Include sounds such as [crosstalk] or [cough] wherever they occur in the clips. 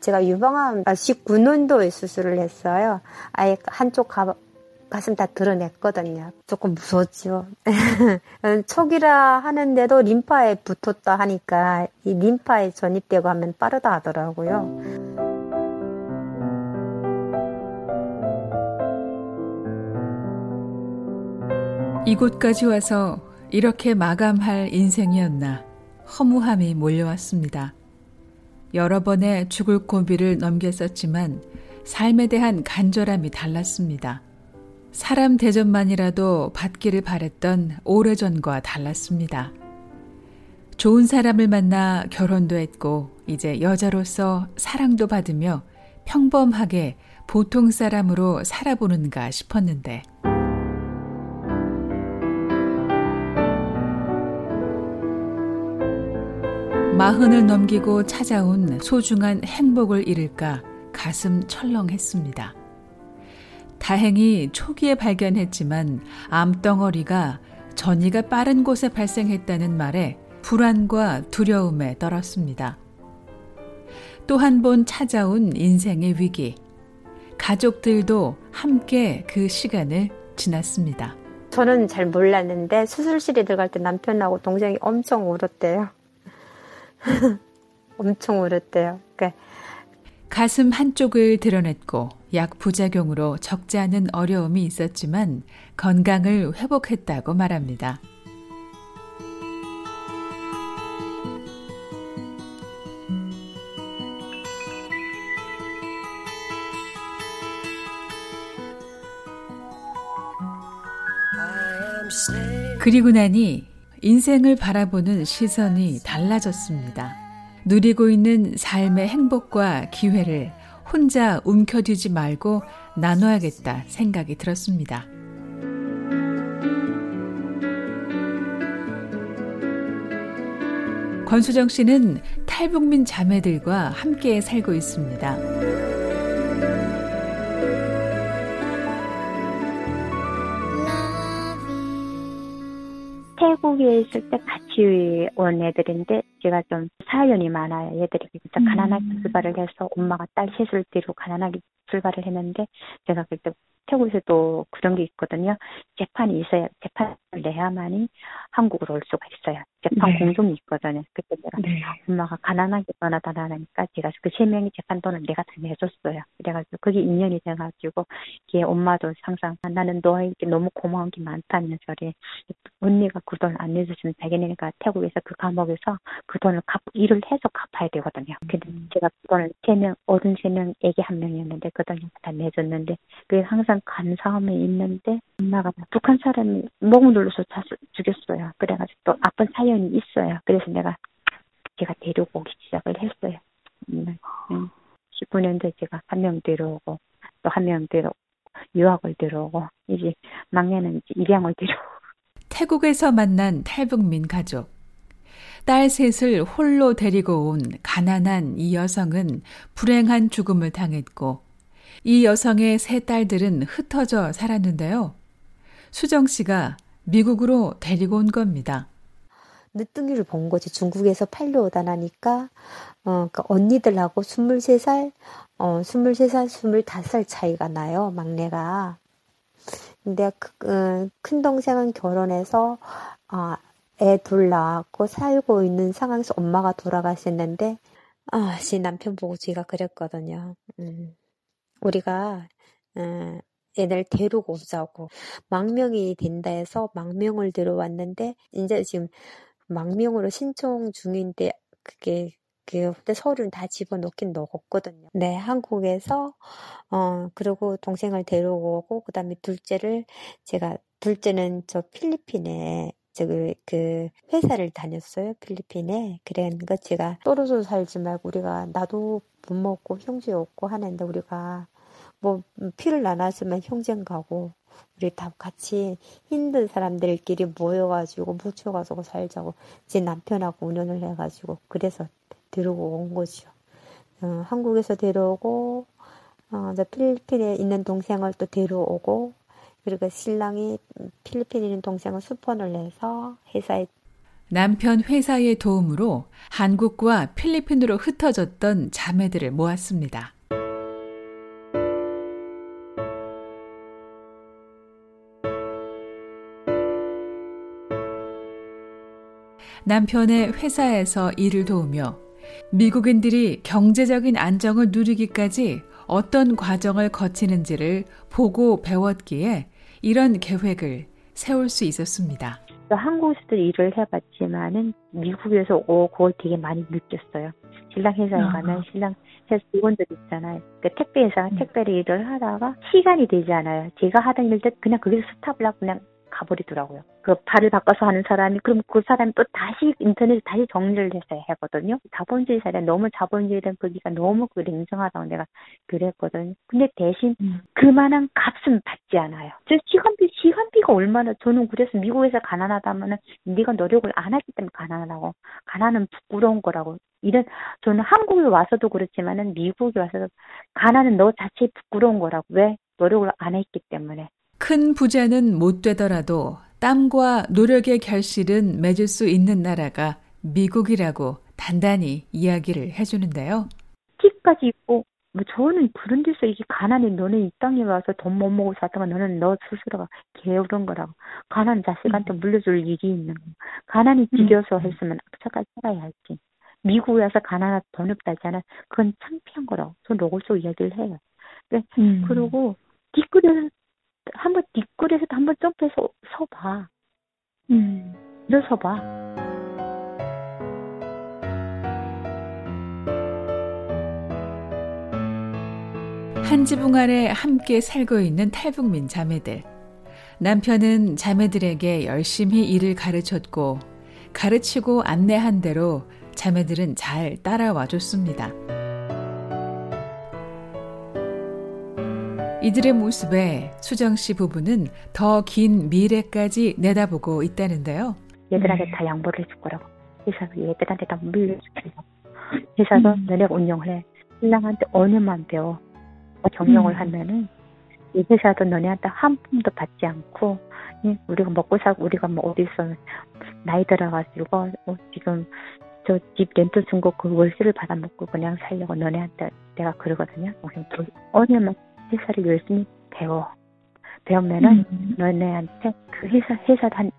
제가 유방암 19년도에 수술을 했어요. 아예 한쪽 가, 가슴 다 드러냈거든요. 조금 무서웠죠. [laughs] 초기라 하는데도 림파에 붙었다 하니까 이 림파에 전입되고 하면 빠르다 하더라고요. 이곳까지 와서 이렇게 마감할 인생이었나 허무함이 몰려왔습니다. 여러 번의 죽을 고비를 넘겼었지만 삶에 대한 간절함이 달랐습니다. 사람 대접만이라도 받기를 바랬던 오래전과 달랐습니다. 좋은 사람을 만나 결혼도 했고 이제 여자로서 사랑도 받으며 평범하게 보통 사람으로 살아보는가 싶었는데 마흔을 넘기고 찾아온 소중한 행복을 잃을까 가슴 철렁했습니다. 다행히 초기에 발견했지만 암덩어리가 전이가 빠른 곳에 발생했다는 말에 불안과 두려움에 떨었습니다. 또 한 번 찾아온 인생의 위기. 가족들도 함께 그 시간을 지났습니다. 저는 잘 몰랐는데 수술실에 들어갈 때 남편하고 동생이 엄청 울었대요. [laughs] 엄청 울었대요. 그러니까 가슴 한쪽을 드러냈고 약 부작용으로 적지 않은 어려움이 있었지만 건강을 회복했다고 말합니다. 그리고 나니 인생을 바라보는 시선이 달라졌습니다. 누리고 있는 삶의 행복과 기회를 혼자 움켜쥐지 말고 나눠야겠다 생각이 들었습니다. 권수정 씨는 탈북민 자매들과 함께 살고 있습니다. 태국에 있을 때 같이 온 애들인데 제가 좀 사연이 많아요. 진짜 가난하게 음. 출발을 해서 엄마가 딸 셋을 뒤로 가난하게 출발을 했는데 제가 그때 태국에서도 그런 게 있거든요. 재판이 있어야 재판을 내야만이 한국으로 올 수가 있어요. 재판 네. 공동이 있거든요. 그때 내가 네. 엄마가 가난하게 떠나다나니까 제가 그 세 명이 재판 돈을 내가 다 내줬어요. 그래가지고 그게 인연이 돼가지고 이게 엄마도 항상 나는 너에게 너무 고마운 게 많다면서 언니가 그 돈 안 내줬으면 자기네가 태국에서 그 감옥에서 그 돈을 갚 일을 해서 갚아야 되거든요. 근데 음. 제가 그 돈을 세명 어른 세 명, 애기 한 명이었는데 그 돈을 다 내줬는데 그게 항상 감사함이 있는데 엄마가 북한 사람이 목 눌러서 죽였어요. 그래가지고 또 아픈 사연이 있어요. 그래서 내가 제가 데리고 오기 시작을 했어요. 음, 음. 19년도에 제가 한 명 데려오고 또 한 명 데려 유학을 데려오고 이제 막내는 이제 입양을 데려오고 태국에서 만난 탈북민 가족 딸 셋을 홀로 데리고 온 가난한 이 여성은 불행한 죽음을 당했고 이 여성의 세 딸들은 흩어져 살았는데요. 수정 씨가 미국으로 데리고 온 겁니다. 늦둥이를 본 거지. 중국에서 팔려오다 나니까, 어, 그 언니들하고 23살, 어, 23살, 25살 차이가 나요, 막내가. 근데 그, 그, 큰 동생은 결혼해서, 어, 애 둘 낳았고 살고 있는 상황에서 엄마가 돌아가셨는데, 아, 제 남편 보고 제가 그랬거든요. 음, 우리가, 음, 애들 데리고 오자고. 망명이 된다 해서 망명을 들어왔는데, 이제 지금 망명으로 신청 중인데, 그게 그때 서류는 다 집어넣긴 넣었거든요. 네, 한국에서 어 그리고 동생을 데려오고 그다음에 둘째를 제가 둘째는 저 필리핀에 저그 그 회사를 다녔어요 필리핀에 그러니까 제가 떨어져 살지 말고 우리가 나도 부모 없고 형제 없고 하는데 우리가 뭐 피를 나눴으면 형제인 가고 우리 다 같이 힘든 사람들끼리 모여가지고 뭉쳐가지고 살자고 제 남편하고 운영을 해가지고 그래서 데리고 온 거죠. 어, 한국에서 데려오고 어, 필리핀에 있는 동생을 또 데려오고 그리고 신랑이 필리핀에 있는 동생을 수폰을 내서 회사에 남편 회사의 도움으로 한국과 필리핀으로 흩어졌던 자매들을 모았습니다. 남편의 회사에서 일을 도우며 미국인들이 경제적인 안정을 누리기까지 어떤 과정을 거치는지를 보고 배웠기에 이런 계획을 세울 수 있었습니다. 한국에서도 일을 해봤지만은 미국에서 오 그걸 되게 많이 느꼈어요. 신랑 회사에 아. 가면 신랑 회사 직원들 있잖아요. 그 택배 회사가 음. 택배를 일을 하다가 시간이 되지 않아요. 제가 하던 일들 그냥 거기서 스탑을 하고 그냥 가버리더라고요. 그 발을 바꿔서 하는 사람이 그럼 그 사람이 또 다시 인터넷에 다시 정리를 해서 하거든요. 자본주의 사회 너무 자본주의된 거기가 너무 그 냉정하다고 내가 그랬거든요. 근데 대신 음. 그만한 값은 받지 않아요. 저 시간비 시간비가 얼마나 저는 그래서 미국에서 가난하다면은 네가 노력을 안 했기 때문에 가난하다고 가난은 부끄러운 거라고 이런 저는 한국에 와서도 그렇지만은 미국에 와서도 가난은 너 자체 부끄러운 거라고 왜 노력을 안 했기 때문에 큰 부자는 못 되더라도 땀과 노력의 결실은 맺을 수 있는 나라가 미국이라고 단단히 이야기를 해주는데요. 티까지 있고 뭐 저는 그런 데서 이게 가난이 너는 이 땅에 와서 돈 못 먹고 살다가 너는 너 스스로가 게으른 거라고 가난 자식한테 음. 물려줄 일이 있는 거 가난이 음. 지겨서 음. 했으면 악착같이 살아야 할지 미국에 와서 가난하다 돈 없다 하잖아 그건 창피한 거라고 저는 로고서 이야기를 해요 네. 음. 그리고 뒷글에서 한번 뒷골에서도 한번 점프해서 서봐. 음. 일어서봐. 한 지붕 아래 함께 살고 있는 탈북민 자매들. 남편은 자매들에게 열심히 일을 가르쳤고 가르치고 안내한 대로 자매들은 잘 따라와 줬습니다. 이들의 모습에 수정 씨 부부는 더 긴 미래까지 내다보고 있다는데요. 얘들한테 다 양보를 해줄 거라고. 회사도 얘들한테 다 물려주려고. 회사도 음. 너네 운영해. 신랑한테 5년만 배워. 경영을 음. 하면은 이 회사도 너네한테 한 푼도 받지 않고 우리가 먹고 살고 우리가 뭐 어디서 나이 들어가지고 어, 지금 저 집 렌트 준 거 그 월세를 받아먹고 그냥 살려고 너네한테 내가 그러거든요. 5년만 회사를 열심히 배워. 배우면은 음. 너네한테 그 회사 회사 한,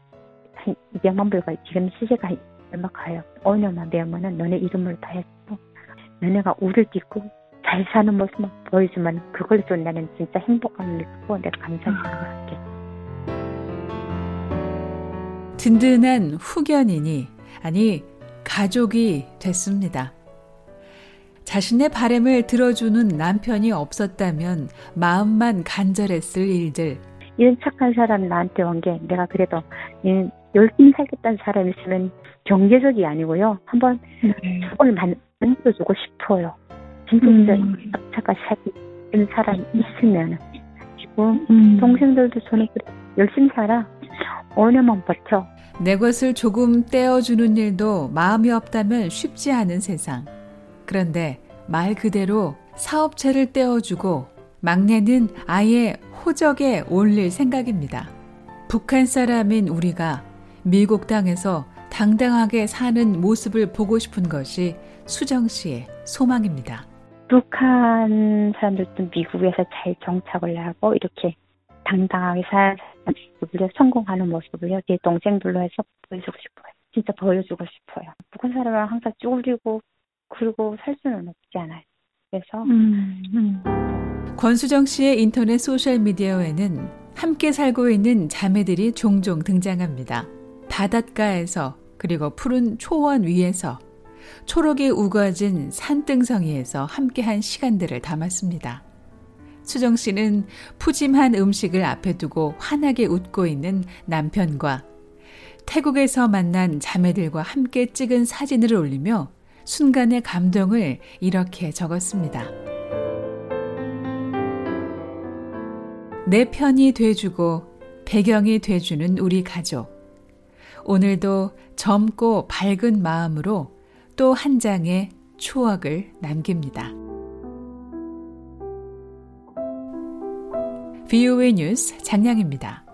한 200만 불가 지금 시세가 얼마 가요. 5년만 배우면은 너네 이름을 다 했어. 너네가 우를 딛고 잘 사는 모습만 보여주면 그걸 좀 나는 진짜 행복감을 느끼고 내가 감사히 생각할게. 든든한 후견이니 아니 가족이 됐습니다. 자신의 바램을 들어주는 남편이 없었다면 마음만 간절했을 일들. 이런 착한 사람 나한테 온 게 내가 그래도 열심히 살겠다는 사람이 있으면 경제적이 아니고요. 한번 조금을 음. 만들어주고 싶어요. 진짜 음. 착하게 살는 사람이 있으면. 지금 음. 동생들도 저는 열심히 살아. 5년만 버텨. 내 것을 조금 떼어주는 일도 마음이 없다면 쉽지 않은 세상. 그런데 말 그대로 사업체를 떼어주고 막내는 아예 호적에 올릴 생각입니다. 북한 사람인 우리가 미국 땅에서 당당하게 사는 모습을 보고 싶은 것이 수정 씨의 소망입니다. 북한 사람들도 미국에서 잘 정착을 하고 이렇게 당당하게 사는 모습을 성공하는 모습을요. 제 동생들로 해서 보여주고 싶어요. 진짜 보여주고 싶어요. 북한 사람은 항상 쭈그리고 그리고 살 수는 없지 않아요. 그래서 음, 음. 권수정 씨의 인터넷 소셜 미디어에는 함께 살고 있는 자매들이 종종 등장합니다. 바닷가에서 그리고 푸른 초원 위에서 초록이 우거진 산등성이에서 함께한 시간들을 담았습니다. 수정 씨는 푸짐한 음식을 앞에 두고 환하게 웃고 있는 남편과 태국에서 만난 자매들과 함께 찍은 사진을 올리며 순간의 감동을 이렇게 적었습니다. 내 편이 돼주고 배경이 돼주는 우리 가족. 오늘도 젊고 밝은 마음으로 또 한 장의 추억을 남깁니다. VOA 뉴스 장량입니다.